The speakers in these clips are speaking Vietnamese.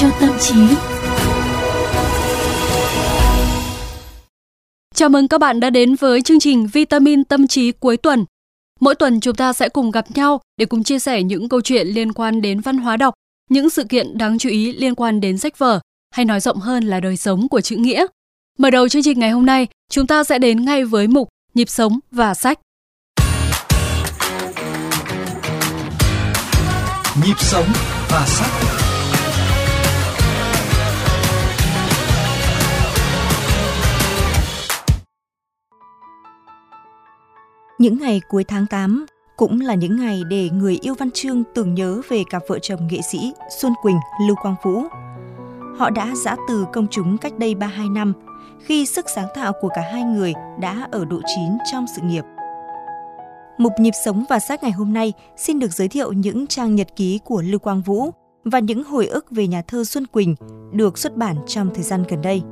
cho tâm trí. Chào mừng các bạn đã đến với chương trình Vitamin Tâm trí cuối tuần. Mỗi tuần chúng ta sẽ cùng gặp nhau để cùng chia sẻ những câu chuyện liên quan đến văn hóa đọc, những sự kiện đáng chú ý liên quan đến sách vở, hay nói rộng hơn là đời sống của chữ nghĩa. Mở đầu chương trình ngày hôm nay, chúng ta sẽ đến ngay với mục Nhịp sống và sách. Nhịp sống và sách. Những ngày cuối tháng 8 cũng là những ngày để người yêu văn chương tưởng nhớ về cặp vợ chồng nghệ sĩ Xuân Quỳnh, Lưu Quang Vũ. Họ đã giã từ công chúng cách đây 32 năm, khi sức sáng tạo của cả hai người đã ở độ chín trong sự nghiệp. Mục nhịp sống và sách ngày hôm nay xin được giới thiệu những trang nhật ký của Lưu Quang Vũ và những hồi ức về nhà thơ Xuân Quỳnh được xuất bản trong thời gian gần đây.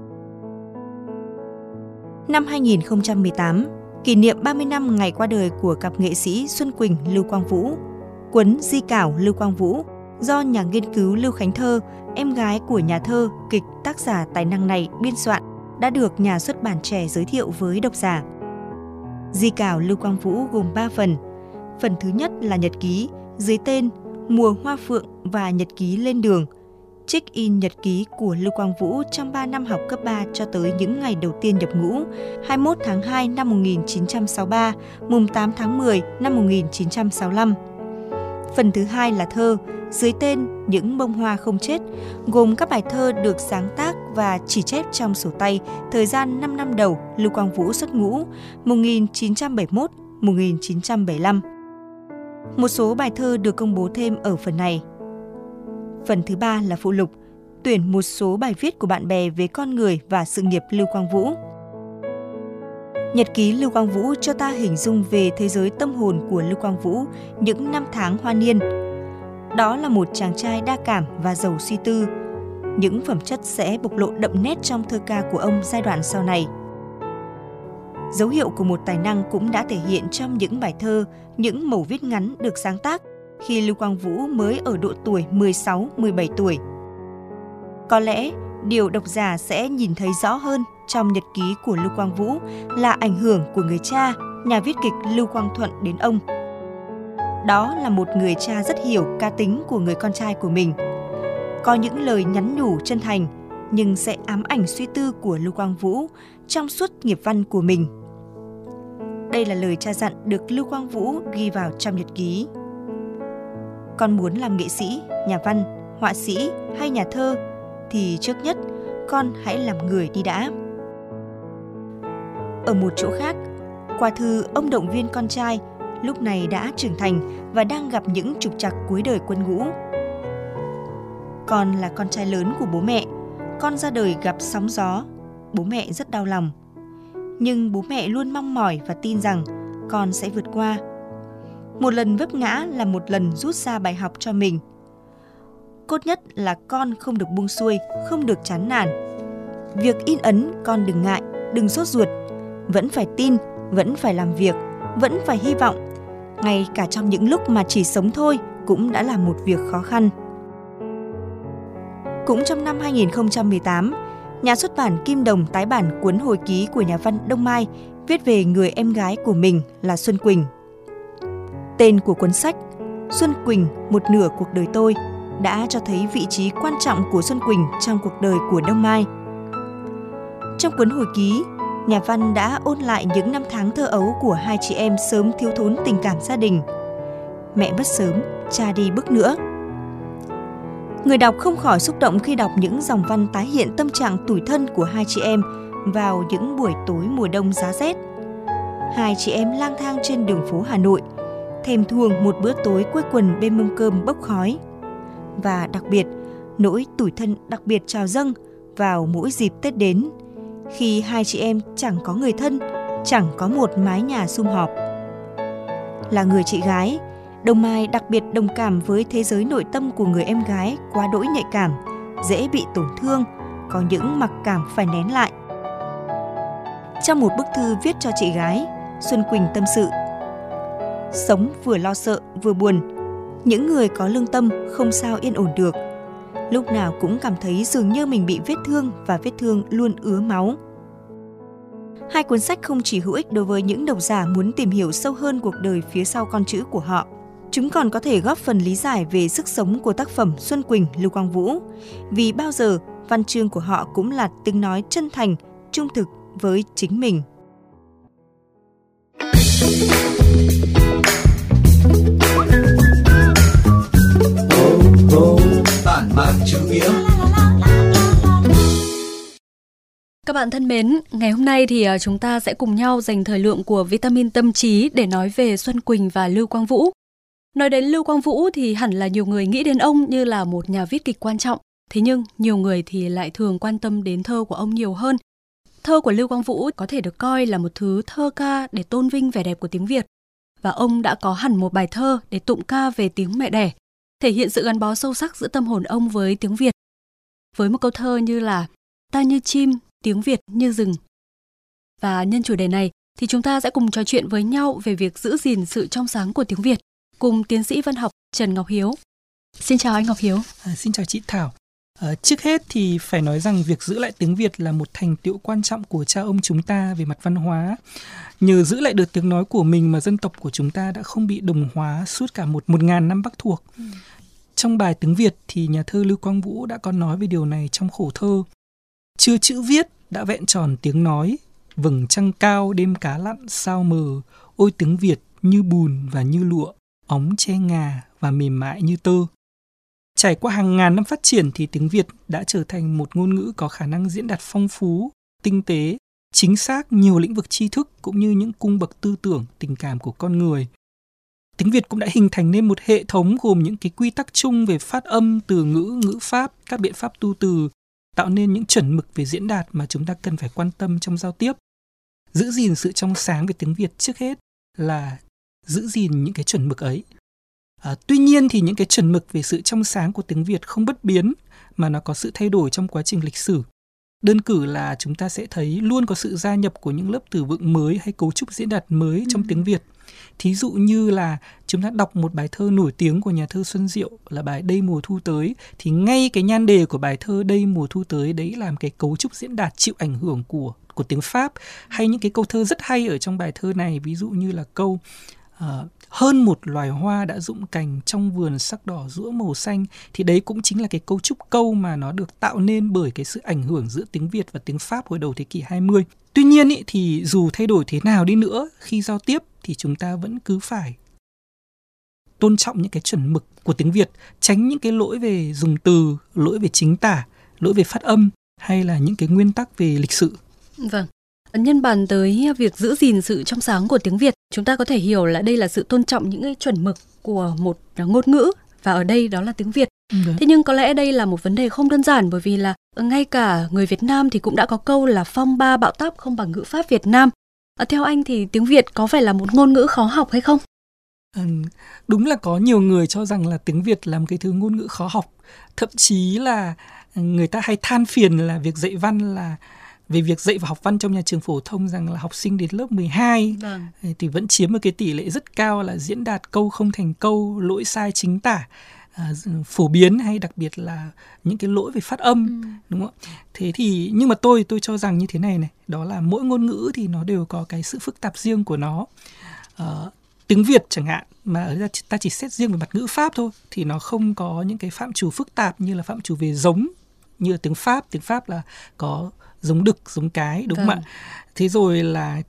Năm 2018, kỷ niệm 30 năm ngày qua đời của cặp nghệ sĩ Xuân Quỳnh Lưu Quang Vũ, cuốn Di Cảo Lưu Quang Vũ do nhà nghiên cứu Lưu Khánh Thơ, em gái của nhà thơ, kịch tác giả tài năng này biên soạn đã được nhà xuất bản trẻ giới thiệu với độc giả. Di cảo Lưu Quang Vũ gồm 3 phần. Phần thứ nhất là nhật ký dưới tên Mùa Hoa Phượng và nhật ký lên đường. Trích in nhật ký của Lưu Quang Vũ trong 3 năm học cấp 3 cho tới những ngày đầu tiên nhập ngũ, 21 tháng 2 năm 1963, mùng 8 tháng 10 năm 1965. Phần thứ hai là thơ, dưới tên Những bông hoa không chết, gồm các bài thơ được sáng tác và chỉ chép trong sổ tay thời gian 5 năm đầu Lưu Quang Vũ xuất ngũ 1971-1975. Một số bài thơ được công bố thêm ở phần này. Phần thứ ba là phụ lục, tuyển một số bài viết của bạn bè về con người và sự nghiệp Lưu Quang Vũ. Nhật ký Lưu Quang Vũ cho ta hình dung về thế giới tâm hồn của Lưu Quang Vũ những năm tháng hoa niên. Đó là một chàng trai đa cảm và giàu suy tư. Những phẩm chất sẽ bộc lộ đậm nét trong thơ ca của ông giai đoạn sau này. Dấu hiệu của một tài năng cũng đã thể hiện trong những bài thơ, những mẩu viết ngắn được sáng tác khi Lưu Quang Vũ mới ở độ tuổi 16-17 tuổi. Có lẽ, điều độc giả sẽ nhìn thấy rõ hơn trong nhật ký của Lưu Quang Vũ là ảnh hưởng của người cha, nhà viết kịch Lưu Quang Thuận đến ông. Đó là một người cha rất hiểu ca tính của người con trai của mình. Có những lời nhắn nhủ chân thành, nhưng sẽ ám ảnh suy tư của Lưu Quang Vũ trong suốt nghiệp văn của mình. Đây là lời cha dặn được Lưu Quang Vũ ghi vào trong nhật ký. Con muốn làm nghệ sĩ, nhà văn, họa sĩ hay nhà thơ thì trước nhất con hãy làm người đi đã. Ở một chỗ khác, qua thư ông động viên con trai lúc này đã trưởng thành và đang gặp những trục trặc cuối đời quân ngũ. Con là con trai lớn của bố mẹ, con ra đời gặp sóng gió, bố mẹ rất đau lòng. Nhưng bố mẹ luôn mong mỏi và tin rằng con sẽ vượt qua. Một lần vấp ngã là một lần rút ra bài học cho mình. Cốt nhất là con không được buông xuôi, không được chán nản. Việc in ấn con đừng ngại, đừng sốt ruột, vẫn phải tin, vẫn phải làm việc, vẫn phải hy vọng. Ngay cả trong những lúc mà chỉ sống thôi cũng đã là một việc khó khăn. Cũng trong năm 2018, nhà xuất bản Kim Đồng tái bản cuốn hồi ký của nhà văn Đông Mai viết về người em gái của mình là Xuân Quỳnh. Tên của cuốn sách Xuân Quỳnh một nửa cuộc đời tôi đã cho thấy vị trí quan trọng của Xuân Quỳnh trong cuộc đời của Đông Mai. Trong cuốn hồi ký, nhà văn đã ôn lại những năm tháng thơ ấu của hai chị em sớm thiếu thốn tình cảm gia đình. Mẹ mất sớm, cha đi bước nữa. Người đọc không khỏi xúc động khi đọc những dòng văn tái hiện tâm trạng tủi thân của hai chị em vào những buổi tối mùa đông giá rét. Hai chị em lang thang trên đường phố Hà Nội, thèm thuồng một bữa tối quây quần bên mâm cơm bốc khói. Và đặc biệt, nỗi tủi thân đặc biệt trào dâng vào mỗi dịp Tết đến – khi hai chị em chẳng có người thân, chẳng có một mái nhà sum họp. Là người chị gái, Đồng Mai đặc biệt đồng cảm với thế giới nội tâm của người em gái quá đỗi nhạy cảm, dễ bị tổn thương, có những mặc cảm phải nén lại. Trong một bức thư viết cho chị gái, Xuân Quỳnh tâm sự. Sống vừa lo sợ vừa buồn, những người có lương tâm không sao yên ổn được. lúc nào cũng cảm thấy dường như mình bị vết thương và vết thương luôn ứa máu. Hai cuốn sách không chỉ hữu ích đối với những độc giả muốn tìm hiểu sâu hơn cuộc đời phía sau con chữ của họ, chúng còn có thể góp phần lý giải về sức sống của tác phẩm Xuân Quỳnh Lưu Quang Vũ, vì bao giờ văn chương của họ cũng là tiếng nói chân thành, trung thực với chính mình. Các bạn thân mến, ngày hôm nay thì ờ, chúng ta sẽ cùng nhau dành thời lượng của vitamin tâm trí để nói về Xuân Quỳnh và Lưu Quang Vũ. Nói đến Lưu Quang Vũ thì hẳn là nhiều người nghĩ đến ông như là một nhà viết kịch quan trọng. Thế nhưng nhiều người thì lại thường quan tâm đến thơ của ông nhiều hơn. Thơ của Lưu Quang Vũ có thể được coi là một thứ thơ ca để tôn vinh vẻ đẹp của tiếng Việt. Và ông đã có hẳn một bài thơ để tụng ca về tiếng mẹ đẻ, thể hiện sự gắn bó sâu sắc giữa tâm hồn ông với tiếng Việt. Với một câu thơ như là Ta như chim, tiếng Việt như rừng. Và nhân chủ đề này thì chúng ta sẽ cùng trò chuyện với nhau về việc giữ gìn sự trong sáng của tiếng Việt cùng tiến sĩ văn học Trần Ngọc Hiếu. Xin chào anh Ngọc Hiếu. À, xin chào chị Thảo. À, trước hết thì phải nói rằng việc giữ lại tiếng Việt là một thành tựu quan trọng của cha ông chúng ta về mặt văn hóa. Nhờ giữ lại được tiếng nói của mình mà dân tộc của chúng ta đã không bị đồng hóa suốt cả một một ngàn năm bắc thuộc. Ừ. Trong bài tiếng Việt thì nhà thơ Lưu Quang Vũ đã có nói về điều này trong khổ thơ. Chưa chữ viết đã vẹn tròn tiếng nói, vầng trăng cao đêm cá lặn sao mờ, ôi tiếng Việt như bùn và như lụa, óng che ngà và mềm mại như tơ. Trải qua hàng ngàn năm phát triển thì tiếng Việt đã trở thành một ngôn ngữ có khả năng diễn đạt phong phú, tinh tế, chính xác nhiều lĩnh vực tri thức cũng như những cung bậc tư tưởng, tình cảm của con người. Tiếng Việt cũng đã hình thành nên một hệ thống gồm những cái quy tắc chung về phát âm, từ ngữ, ngữ pháp, các biện pháp tu từ, tạo nên những chuẩn mực về diễn đạt mà chúng ta cần phải quan tâm trong giao tiếp. Giữ gìn sự trong sáng về tiếng Việt trước hết là giữ gìn những cái chuẩn mực ấy. À, tuy nhiên thì những cái chuẩn mực về sự trong sáng của tiếng Việt không bất biến mà nó có sự thay đổi trong quá trình lịch sử. Đơn cử là chúng ta sẽ thấy luôn có sự gia nhập của những lớp từ vựng mới hay cấu trúc diễn đạt mới ừ. trong tiếng Việt. Thí dụ như là chúng ta đọc một bài thơ nổi tiếng của nhà thơ Xuân Diệu là bài Đây mùa thu tới thì ngay cái nhan đề của bài thơ Đây mùa thu tới đấy làm cái cấu trúc diễn đạt chịu ảnh hưởng của của tiếng Pháp. Hay những cái câu thơ rất hay ở trong bài thơ này ví dụ như là câu uh, hơn một loài hoa đã rụng cành trong vườn sắc đỏ rũa màu xanh thì đấy cũng chính là cái cấu trúc câu mà nó được tạo nên bởi cái sự ảnh hưởng giữa tiếng Việt và tiếng Pháp hồi đầu thế kỷ 20. Tuy nhiên ý, thì dù thay đổi thế nào đi nữa khi giao tiếp thì chúng ta vẫn cứ phải tôn trọng những cái chuẩn mực của tiếng Việt, tránh những cái lỗi về dùng từ, lỗi về chính tả, lỗi về phát âm hay là những cái nguyên tắc về lịch sự. Vâng. Nhân bàn tới việc giữ gìn sự trong sáng của tiếng Việt, chúng ta có thể hiểu là đây là sự tôn trọng những cái chuẩn mực của một ngôn ngữ và ở đây đó là tiếng Việt. Ừ. Thế nhưng có lẽ đây là một vấn đề không đơn giản bởi vì là ngay cả người Việt Nam thì cũng đã có câu là phong ba bạo táp không bằng ngữ pháp Việt Nam. À, theo anh thì tiếng Việt có phải là một ngôn ngữ khó học hay không? Ừ, đúng là có nhiều người cho rằng là tiếng Việt là một cái thứ ngôn ngữ khó học. Thậm chí là người ta hay than phiền là việc dạy văn là về việc dạy và học văn trong nhà trường phổ thông rằng là học sinh đến lớp 12 vâng. thì vẫn chiếm một cái tỷ lệ rất cao là diễn đạt câu không thành câu, lỗi sai chính tả. À, phổ biến hay đặc biệt là những cái lỗi về phát âm ừ. đúng không thế thì nhưng mà tôi tôi cho rằng như thế này này đó là mỗi ngôn ngữ thì nó đều có cái sự phức tạp riêng của nó à, tiếng việt chẳng hạn mà ở đây ta chỉ xét riêng về mặt ngữ pháp thôi thì nó không có những cái phạm trù phức tạp như là phạm trù về giống như là tiếng pháp tiếng pháp là có giống đực giống cái đúng vâng. không ạ thế rồi là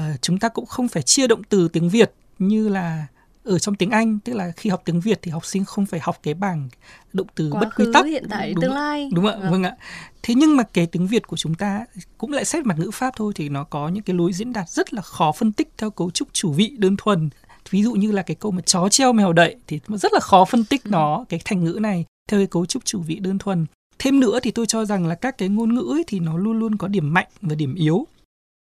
uh, chúng ta cũng không phải chia động từ tiếng việt như là ở trong tiếng Anh tức là khi học tiếng Việt thì học sinh không phải học cái bảng động từ Quá bất quy tắc hiện tại đúng, tương lai đúng ạ vâng. vâng ạ thế nhưng mà cái tiếng Việt của chúng ta cũng lại xét mặt ngữ pháp thôi thì nó có những cái lối diễn đạt rất là khó phân tích theo cấu trúc chủ vị đơn thuần ví dụ như là cái câu mà chó treo mèo đậy thì rất là khó phân tích ừ. nó cái thành ngữ này theo cái cấu trúc chủ vị đơn thuần thêm nữa thì tôi cho rằng là các cái ngôn ngữ ấy thì nó luôn luôn có điểm mạnh và điểm yếu.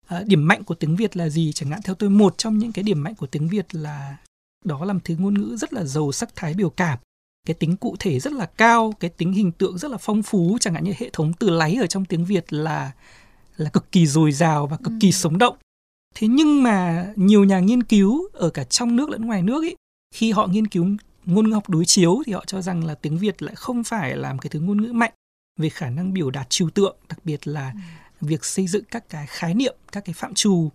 À, điểm mạnh của tiếng việt là gì? Chẳng hạn theo tôi một trong những cái điểm mạnh của tiếng việt là đó là một thứ ngôn ngữ rất là giàu sắc thái biểu cảm. Cái tính cụ thể rất là cao cái tính hình tượng rất là phong phú. Chẳng hạn như hệ thống từ láy ở trong tiếng việt là là cực kỳ dồi dào và cực kỳ ừ. sống động. Thế nhưng mà nhiều nhà nghiên cứu ở cả trong nước lẫn ngoài nước ý, khi họ nghiên cứu ngôn ngữ học đối chiếu thì họ cho rằng là tiếng Việt lại không phải là một cái thứ ngôn ngữ mạnh về khả năng biểu đạt trừu tượng, đặc biệt là ừ. việc xây dựng các cái khái niệm, các cái phạm trù.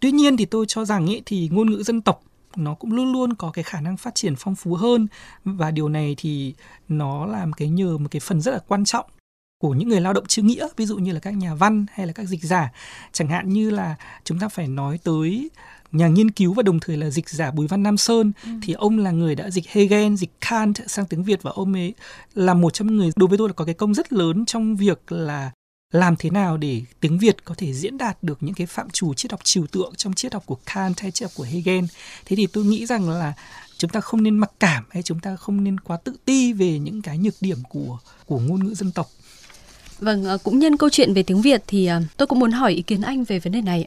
Tuy nhiên thì tôi cho rằng ấy thì ngôn ngữ dân tộc nó cũng luôn luôn có cái khả năng phát triển phong phú hơn và điều này thì nó làm cái nhờ một cái phần rất là quan trọng của những người lao động chữ nghĩa ví dụ như là các nhà văn hay là các dịch giả chẳng hạn như là chúng ta phải nói tới nhà nghiên cứu và đồng thời là dịch giả Bùi Văn Nam Sơn ừ. thì ông là người đã dịch Hegel, dịch Kant sang tiếng Việt và ông ấy là một trong những người đối với tôi là có cái công rất lớn trong việc là làm thế nào để tiếng Việt có thể diễn đạt được những cái phạm trù triết học trừu tượng trong triết học của Kant hay triết học của Hegel. Thế thì tôi nghĩ rằng là chúng ta không nên mặc cảm hay chúng ta không nên quá tự ti về những cái nhược điểm của của ngôn ngữ dân tộc. Vâng, ờ, cũng nhân câu chuyện về tiếng Việt thì ờ, tôi cũng muốn hỏi ý kiến anh về vấn đề này.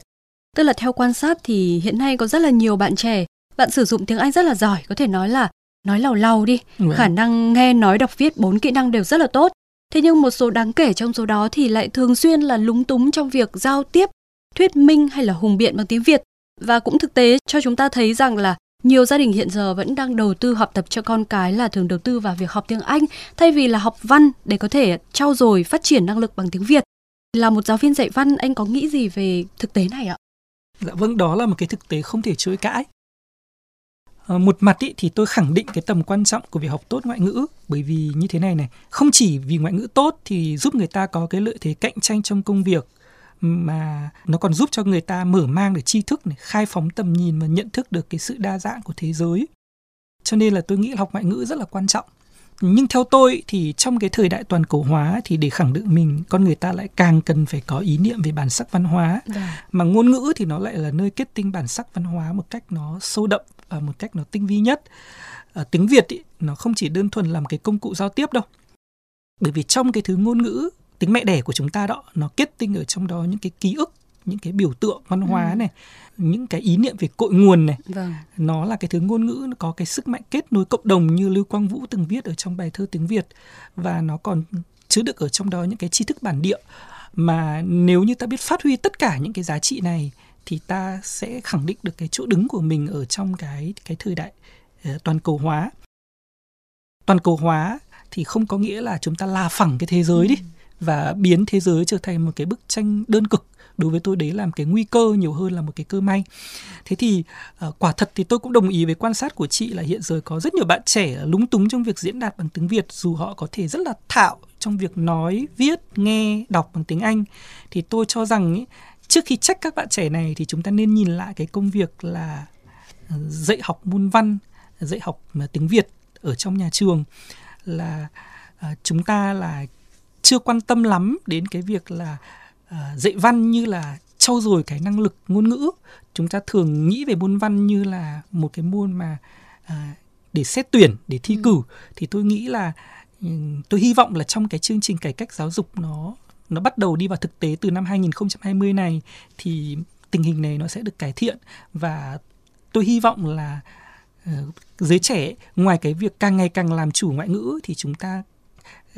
Tức là theo quan sát thì hiện nay có rất là nhiều bạn trẻ, bạn sử dụng tiếng Anh rất là giỏi, có thể nói là nói lầu lầu đi, ừ. khả năng nghe nói đọc viết bốn kỹ năng đều rất là tốt. Thế nhưng một số đáng kể trong số đó thì lại thường xuyên là lúng túng trong việc giao tiếp, thuyết minh hay là hùng biện bằng tiếng Việt. Và cũng thực tế cho chúng ta thấy rằng là nhiều gia đình hiện giờ vẫn đang đầu tư học tập cho con cái là thường đầu tư vào việc học tiếng Anh thay vì là học văn để có thể trau dồi phát triển năng lực bằng tiếng Việt. Là một giáo viên dạy văn, anh có nghĩ gì về thực tế này ạ? Dạ vâng, đó là một cái thực tế không thể chối cãi. À, một mặt ý, thì tôi khẳng định cái tầm quan trọng của việc học tốt ngoại ngữ bởi vì như thế này này, không chỉ vì ngoại ngữ tốt thì giúp người ta có cái lợi thế cạnh tranh trong công việc mà nó còn giúp cho người ta mở mang được tri thức này, khai phóng tầm nhìn và nhận thức được cái sự đa dạng của thế giới. Cho nên là tôi nghĩ là học ngoại ngữ rất là quan trọng. Nhưng theo tôi thì trong cái thời đại toàn cầu hóa thì để khẳng định mình con người ta lại càng cần phải có ý niệm về bản sắc văn hóa. Dạ. Mà ngôn ngữ thì nó lại là nơi kết tinh bản sắc văn hóa một cách nó sâu đậm và một cách nó tinh vi nhất. À, tiếng Việt ý, nó không chỉ đơn thuần là một cái công cụ giao tiếp đâu. Bởi vì trong cái thứ ngôn ngữ tính mẹ đẻ của chúng ta đó nó kết tinh ở trong đó những cái ký ức những cái biểu tượng văn hóa ừ. này những cái ý niệm về cội nguồn này vâng. nó là cái thứ ngôn ngữ nó có cái sức mạnh kết nối cộng đồng như lưu quang vũ từng viết ở trong bài thơ tiếng việt và nó còn chứa được ở trong đó những cái tri thức bản địa mà nếu như ta biết phát huy tất cả những cái giá trị này thì ta sẽ khẳng định được cái chỗ đứng của mình ở trong cái cái thời đại uh, toàn cầu hóa toàn cầu hóa thì không có nghĩa là chúng ta la phẳng cái thế giới ừ. đi và biến thế giới trở thành một cái bức tranh đơn cực đối với tôi đấy là một cái nguy cơ nhiều hơn là một cái cơ may. Thế thì uh, quả thật thì tôi cũng đồng ý với quan sát của chị là hiện giờ có rất nhiều bạn trẻ lúng túng trong việc diễn đạt bằng tiếng việt dù họ có thể rất là thạo trong việc nói viết nghe đọc bằng tiếng anh. Thì tôi cho rằng ý, trước khi trách các bạn trẻ này thì chúng ta nên nhìn lại cái công việc là ờ, dạy học môn văn dạy học ờ, tiếng việt ở trong nhà trường. Là uh, chúng ta là chưa quan tâm lắm đến cái việc là uh, dạy văn như là trau dồi cái năng lực ngôn ngữ. Chúng ta thường nghĩ về môn văn như là một cái môn mà uh, để xét tuyển để thi ừ. cử. Thì tôi nghĩ là um, tôi hy vọng là trong cái chương trình cải cách giáo dục nó nó bắt đầu đi vào thực tế từ năm 2020 này thì tình hình này nó sẽ được cải thiện. Và tôi hy vọng là uh, giới trẻ ngoài cái việc càng ngày càng làm chủ ngoại ngữ thì chúng ta À,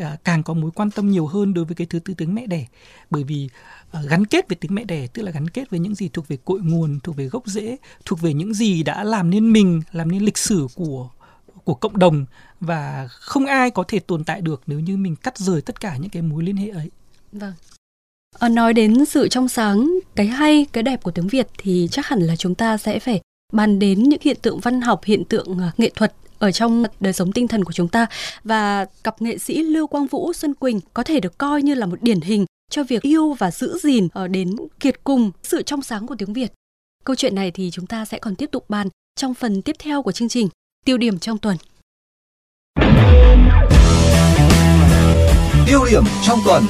Ờ, càng có mối quan tâm nhiều hơn đối với cái thứ tư tiếng mẹ đẻ bởi vì ờ, gắn kết với tiếng mẹ đẻ tức là gắn kết với những gì thuộc về cội nguồn thuộc về gốc rễ thuộc về những gì đã làm nên mình làm nên lịch sử của của cộng đồng và không ai có thể tồn tại được nếu như mình cắt rời tất cả những cái mối liên hệ ấy. Vâng. À, nói đến sự trong sáng, cái hay, cái đẹp của tiếng Việt thì chắc hẳn là chúng ta sẽ phải bàn đến những hiện tượng văn học, hiện tượng nghệ thuật ở trong đời sống tinh thần của chúng ta và cặp nghệ sĩ Lưu Quang Vũ Xuân Quỳnh có thể được coi như là một điển hình cho việc yêu và giữ gìn ở đến kiệt cùng sự trong sáng của tiếng Việt. Câu chuyện này thì chúng ta sẽ còn tiếp tục bàn trong phần tiếp theo của chương trình Tiêu điểm trong tuần. Tiêu điểm trong tuần.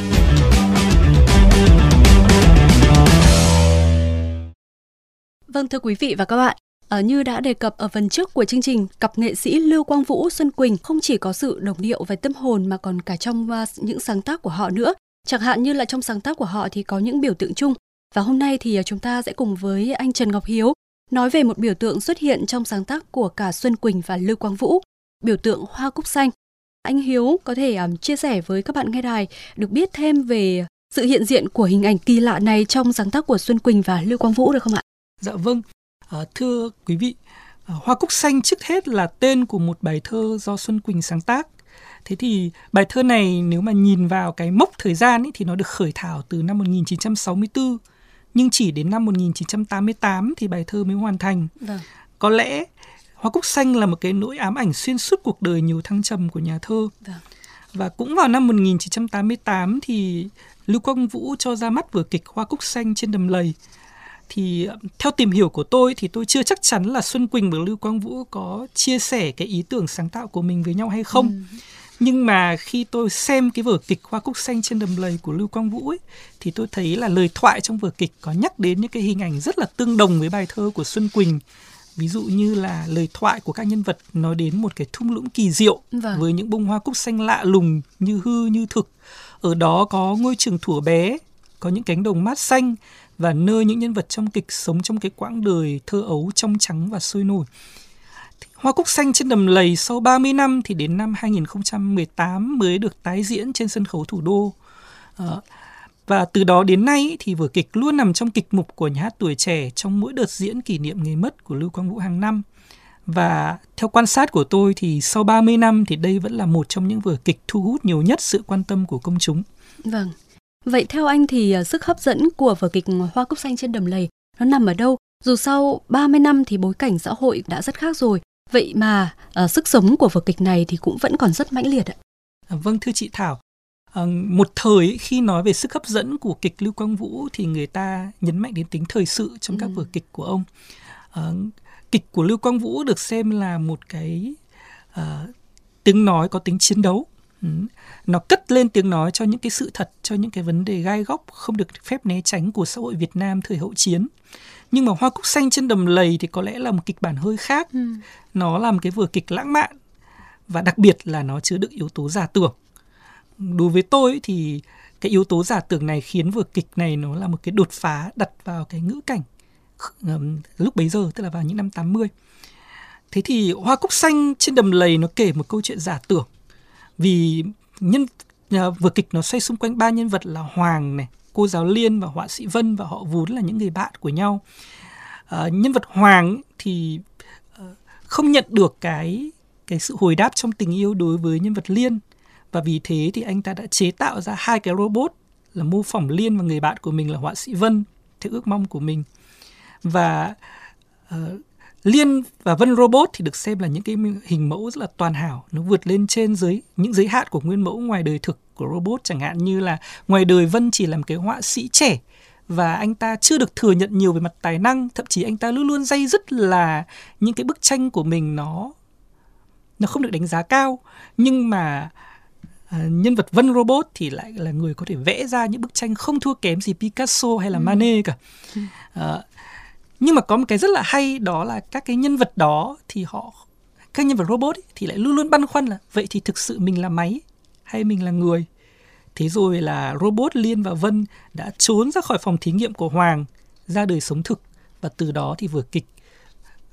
Vâng thưa quý vị và các bạn, À, như đã đề cập ở phần trước của chương trình, cặp nghệ sĩ Lưu Quang Vũ Xuân Quỳnh không chỉ có sự đồng điệu về tâm hồn mà còn cả trong uh, những sáng tác của họ nữa. Chẳng hạn như là trong sáng tác của họ thì có những biểu tượng chung. Và hôm nay thì à, chúng ta sẽ cùng với anh Trần Ngọc Hiếu nói về một biểu tượng xuất hiện trong sáng tác của cả Xuân Quỳnh và Lưu Quang Vũ, biểu tượng hoa cúc xanh. Anh Hiếu có thể um, chia sẻ với các bạn nghe đài được biết thêm về sự hiện diện của hình ảnh kỳ lạ này trong sáng tác của Xuân Quỳnh và Lưu Quang Vũ được không ạ? Dạ vâng, À, thưa quý vị, Hoa cúc xanh trước hết là tên của một bài thơ do Xuân Quỳnh sáng tác. Thế thì bài thơ này nếu mà nhìn vào cái mốc thời gian ấy, thì nó được khởi thảo từ năm 1964 nhưng chỉ đến năm 1988 thì bài thơ mới hoàn thành. Vâng. Có lẽ Hoa cúc xanh là một cái nỗi ám ảnh xuyên suốt cuộc đời nhiều thăng trầm của nhà thơ. Vâng. Và cũng vào năm 1988 thì Lưu Quang Vũ cho ra mắt vở kịch Hoa cúc xanh trên đầm lầy. Thì theo tìm hiểu của tôi thì tôi chưa chắc chắn là Xuân Quỳnh và Lưu Quang Vũ có chia sẻ cái ý tưởng sáng tạo của mình với nhau hay không. Ừ nhưng mà khi tôi xem cái vở kịch hoa cúc xanh trên đầm lầy của lưu quang vũ ấy thì tôi thấy là lời thoại trong vở kịch có nhắc đến những cái hình ảnh rất là tương đồng với bài thơ của xuân quỳnh ví dụ như là lời thoại của các nhân vật nói đến một cái thung lũng kỳ diệu vâng. với những bông hoa cúc xanh lạ lùng như hư như thực ở đó có ngôi trường thủa bé có những cánh đồng mát xanh và nơi những nhân vật trong kịch sống trong cái quãng đời thơ ấu trong trắng và sôi nổi Hoa cúc xanh trên đầm lầy sau 30 năm thì đến năm 2018 mới được tái diễn trên sân khấu thủ đô. Ờ, và từ đó đến nay thì vở kịch luôn nằm trong kịch mục của nhà hát tuổi trẻ trong mỗi đợt diễn kỷ niệm ngày mất của Lưu Quang Vũ hàng năm. Và theo quan sát của tôi thì sau 30 năm thì đây vẫn là một trong những vở kịch thu hút nhiều nhất sự quan tâm của công chúng. Vâng. Vậy theo anh thì à, sức hấp dẫn của vở kịch Hoa cúc xanh trên đầm lầy nó nằm ở đâu? Dù sau 30 năm thì bối cảnh xã hội đã rất khác rồi, Vậy mà uh, sức sống của vở kịch này thì cũng vẫn còn rất mãnh liệt ạ. À, vâng thưa chị Thảo, à, một thời khi nói về sức hấp dẫn của kịch Lưu Quang Vũ thì người ta nhấn mạnh đến tính thời sự trong các ừ. vở kịch của ông. À, kịch của Lưu Quang Vũ được xem là một cái à, tiếng nói có tính chiến đấu. Ừ. Nó cất lên tiếng nói cho những cái sự thật, cho những cái vấn đề gai góc không được phép né tránh của xã hội Việt Nam thời hậu chiến. Nhưng mà hoa cúc xanh trên đầm lầy thì có lẽ là một kịch bản hơi khác. Ừ. nó là một cái vở kịch lãng mạn và đặc biệt là nó chứa đựng yếu tố giả tưởng. Đối với tôi thì cái yếu tố giả tưởng này khiến vở kịch này nó là một cái đột phá đặt vào cái ngữ cảnh lúc bấy giờ tức là vào những năm 80 thế thì hoa cúc xanh trên đầm lầy nó kể một câu chuyện giả tưởng vì nhân uh, vở kịch nó xoay xung quanh ba nhân vật là hoàng này cô giáo Liên và họa sĩ Vân và họ vốn là những người bạn của nhau. À, nhân vật Hoàng thì uh, không nhận được cái cái sự hồi đáp trong tình yêu đối với nhân vật Liên và vì thế thì anh ta đã chế tạo ra hai cái robot là mô phỏng Liên và người bạn của mình là họa sĩ Vân theo ước mong của mình và uh, Liên và Vân Robot thì được xem là những cái hình mẫu rất là toàn hảo, nó vượt lên trên dưới những giới hạn của nguyên mẫu ngoài đời thực của robot chẳng hạn như là ngoài đời Vân chỉ là một cái họa sĩ trẻ và anh ta chưa được thừa nhận nhiều về mặt tài năng, thậm chí anh ta luôn luôn dây dứt là những cái bức tranh của mình nó nó không được đánh giá cao, nhưng mà À, nhân vật Vân Robot thì lại là người có thể vẽ ra những bức tranh không thua kém gì Picasso hay là ừ. Manet cả. À, nhưng mà có một cái rất là hay đó là các cái nhân vật đó thì họ các nhân vật robot ấy, thì lại luôn luôn băn khoăn là vậy thì thực sự mình là máy hay mình là người? Thế rồi là robot liên và vân đã trốn ra khỏi phòng thí nghiệm của hoàng ra đời sống thực. Và từ đó thì vừa kịch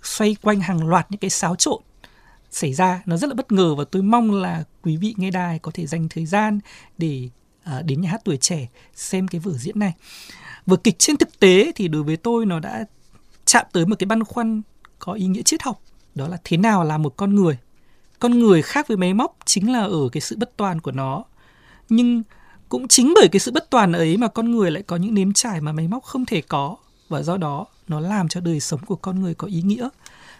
xoay quanh hàng loạt những cái xáo trộn xảy ra. Nó rất là bất ngờ và tôi mong là quý vị nghe đài có thể dành thời gian để uh, đến nhà hát tuổi trẻ xem cái vở diễn này. Vở kịch trên thực tế thì đối với tôi nó đã chạm tới một cái băn khoăn có ý nghĩa triết học, đó là thế nào là một con người? Con người khác với máy móc chính là ở cái sự bất toàn của nó. Nhưng cũng chính bởi cái sự bất toàn ấy mà con người lại có những nếm trải mà máy móc không thể có, và do đó nó làm cho đời sống của con người có ý nghĩa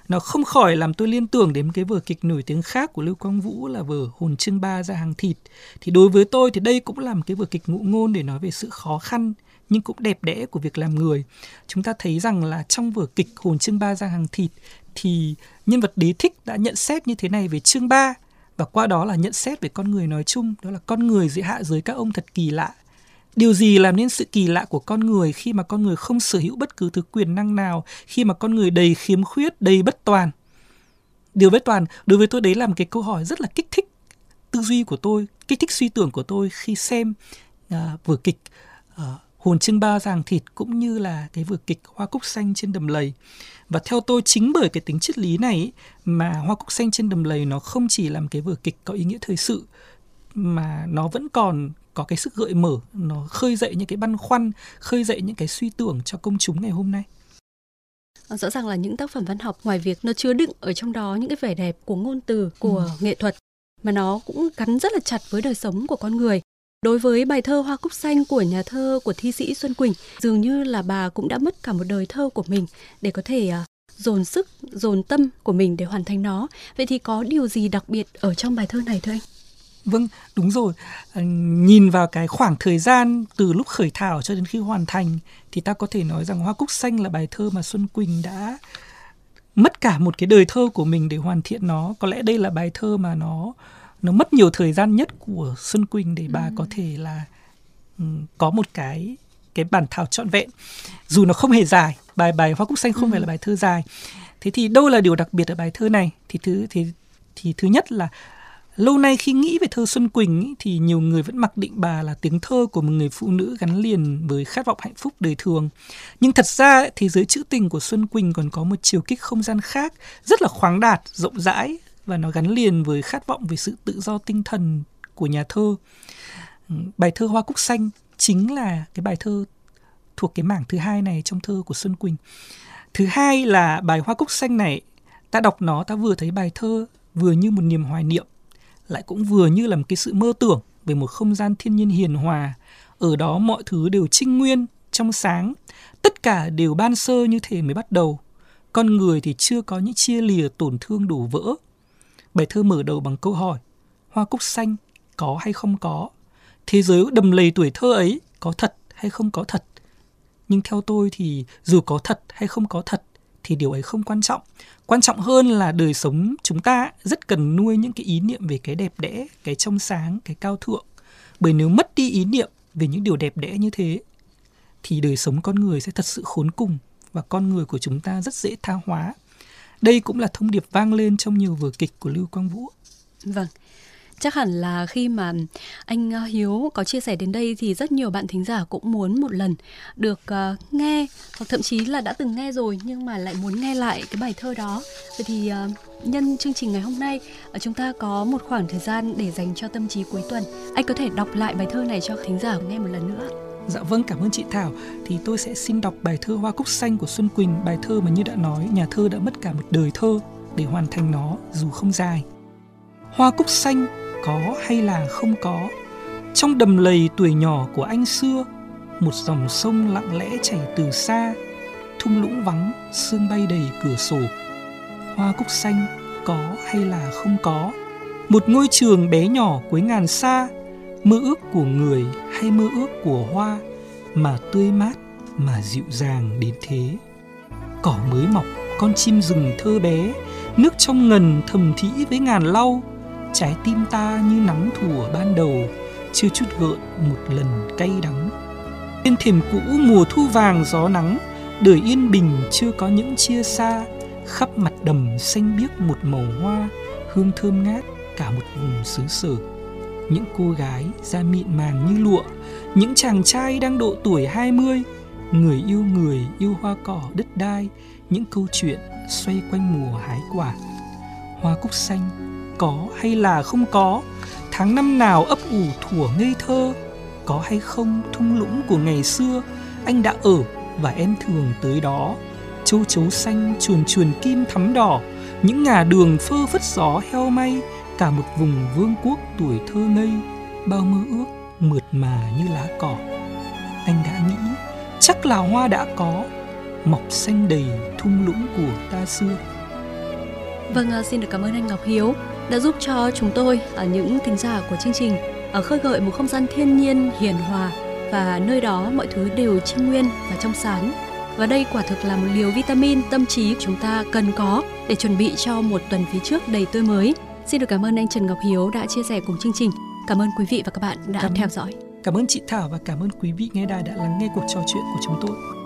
nó không khỏi làm tôi liên tưởng đến cái vở kịch nổi tiếng khác của Lưu Quang Vũ là vở Hồn Trương Ba ra hàng thịt. Thì đối với tôi thì đây cũng là một cái vở kịch ngụ ngôn để nói về sự khó khăn, nhưng cũng đẹp đẽ của việc làm người. Chúng ta thấy rằng là trong vở kịch Hồn Trương Ba ra hàng thịt thì nhân vật đế thích đã nhận xét như thế này về Trương Ba, và qua đó là nhận xét về con người nói chung, đó là con người dưới hạ dưới các ông thật kỳ lạ điều gì làm nên sự kỳ lạ của con người khi mà con người không sở hữu bất cứ thứ quyền năng nào khi mà con người đầy khiếm khuyết đầy bất toàn? Điều bất toàn đối với tôi đấy là một cái câu hỏi rất là kích thích tư duy của tôi kích thích suy tưởng của tôi khi xem uh, vở kịch. Uh, hồn trưng ba giàng thịt cũng như là cái vở kịch hoa cúc xanh trên đầm lầy. Và theo tôi chính bởi cái tính triết lý này mà hoa cúc xanh trên đầm lầy nó không chỉ là một cái vở kịch có ý nghĩa thời sự mà nó vẫn còn có cái sức gợi mở nó khơi dậy những cái băn khoăn khơi dậy những cái suy tưởng cho công chúng ngày hôm nay rõ ràng là những tác phẩm văn học ngoài việc nó chứa đựng ở trong đó những cái vẻ đẹp của ngôn từ của ừ. nghệ thuật mà nó cũng gắn rất là chặt với đời sống của con người Đối với bài thơ Hoa Cúc Xanh của nhà thơ của thi sĩ Xuân Quỳnh, dường như là bà cũng đã mất cả một đời thơ của mình để có thể uh, dồn sức, dồn tâm của mình để hoàn thành nó. Vậy thì có điều gì đặc biệt ở trong bài thơ này thưa anh? Vâng, đúng rồi. À, nhìn vào cái khoảng thời gian từ lúc khởi thảo cho đến khi hoàn thành thì ta có thể nói rằng Hoa Cúc Xanh là bài thơ mà Xuân Quỳnh đã mất cả một cái đời thơ của mình để hoàn thiện nó. Có lẽ đây là bài thơ mà nó nó mất nhiều thời gian nhất của Xuân Quỳnh để bà ừ. có thể là um, có một cái cái bản thảo trọn vẹn dù nó không hề dài bài bài hoa cúc xanh không ừ. phải là bài thơ dài thế thì đâu là điều đặc biệt ở bài thơ này thì thứ thì thì thứ nhất là lâu nay khi nghĩ về thơ Xuân Quỳnh ý, thì nhiều người vẫn mặc định bà là tiếng thơ của một người phụ nữ gắn liền với khát vọng hạnh phúc đời thường. Nhưng thật ra thế giới trữ tình của Xuân Quỳnh còn có một chiều kích không gian khác, rất là khoáng đạt, rộng rãi và nó gắn liền với khát vọng về sự tự do tinh thần của nhà thơ. Bài thơ Hoa Cúc Xanh chính là cái bài thơ thuộc cái mảng thứ hai này trong thơ của Xuân Quỳnh. Thứ hai là bài Hoa Cúc Xanh này, ta đọc nó ta vừa thấy bài thơ vừa như một niềm hoài niệm, lại cũng vừa như là một cái sự mơ tưởng về một không gian thiên nhiên hiền hòa. Ở đó mọi thứ đều trinh nguyên, trong sáng, tất cả đều ban sơ như thể mới bắt đầu. Con người thì chưa có những chia lìa tổn thương đổ vỡ, Bài thơ mở đầu bằng câu hỏi Hoa cúc xanh có hay không có? Thế giới đầm lầy tuổi thơ ấy có thật hay không có thật? Nhưng theo tôi thì dù có thật hay không có thật thì điều ấy không quan trọng. Quan trọng hơn là đời sống chúng ta rất cần nuôi những cái ý niệm về cái đẹp đẽ, cái trong sáng, cái cao thượng. Bởi nếu mất đi ý niệm về những điều đẹp đẽ như thế thì đời sống con người sẽ thật sự khốn cùng và con người của chúng ta rất dễ tha hóa đây cũng là thông điệp vang lên trong nhiều vở kịch của Lưu Quang Vũ. Vâng. Chắc hẳn là khi mà anh ờ, Hiếu có chia sẻ đến đây thì rất nhiều bạn thính giả cũng muốn một lần được uh, nghe hoặc thậm chí là đã từng nghe rồi nhưng mà lại muốn nghe lại cái bài thơ đó. Vậy thì uh, nhân chương trình ngày hôm nay uh, chúng ta có một khoảng thời gian để dành cho tâm trí cuối tuần. Anh có thể đọc lại bài thơ này cho thính giả nghe một lần nữa. Dạ vâng, cảm ơn chị Thảo. Thì tôi sẽ xin đọc bài thơ Hoa Cúc Xanh của Xuân Quỳnh, bài thơ mà như đã nói, nhà thơ đã mất cả một đời thơ để hoàn thành nó dù không dài. Hoa cúc xanh có hay là không có? Trong đầm lầy tuổi nhỏ của anh xưa, một dòng sông lặng lẽ chảy từ xa, thung lũng vắng, sương bay đầy cửa sổ. Hoa cúc xanh có hay là không có? Một ngôi trường bé nhỏ cuối ngàn xa, mơ ước của người hay mơ ước của hoa mà tươi mát mà dịu dàng đến thế cỏ mới mọc con chim rừng thơ bé nước trong ngần thầm thĩ với ngàn lau trái tim ta như nắng thủa ban đầu chưa chút gợn một lần cay đắng. Trên thềm cũ mùa thu vàng gió nắng đời yên bình chưa có những chia xa. Khắp mặt đầm xanh biếc một màu hoa hương thơm ngát cả một vùng xứ sở. Những cô gái da mịn màng như lụa, những chàng trai đang độ tuổi 20, người yêu người yêu hoa cỏ đất đai, những câu chuyện xoay quanh mùa hái quả. Hoa cúc xanh có hay là không có, tháng năm nào ấp ủ thủa ngây thơ, có hay không thung lũng của ngày xưa, anh đã ở và em thường tới đó. Châu chấu xanh chuồn chuồn kim thắm đỏ, những ngả đường phơ phất gió heo may, cả một vùng vương quốc tuổi thơ ngây. Bao mơ ước mượt mà như lá cỏ. Anh đã nghĩ chắc là hoa đã có. Mọc xanh đầy thung lũng của ta xưa. Vâng à, xin được cảm ơn anh ngọc hiếu đã giúp cho chúng tôi ở những thính giả của chương trình ở khơi gợi một không gian thiên nhiên hiền hòa và nơi đó mọi thứ đều trinh nguyên và trong sáng và đây quả thực là một liều vitamin tâm trí chúng ta cần có để chuẩn bị cho một tuần phía trước đầy tươi mới Xin được cảm ơn anh Trần Ngọc Hiếu đã chia sẻ cùng chương trình. Cảm ơn quý vị và các bạn đã cảm, theo dõi. Cảm ơn chị Thảo và cảm ơn quý vị nghe đài đã lắng nghe cuộc trò chuyện của chúng tôi.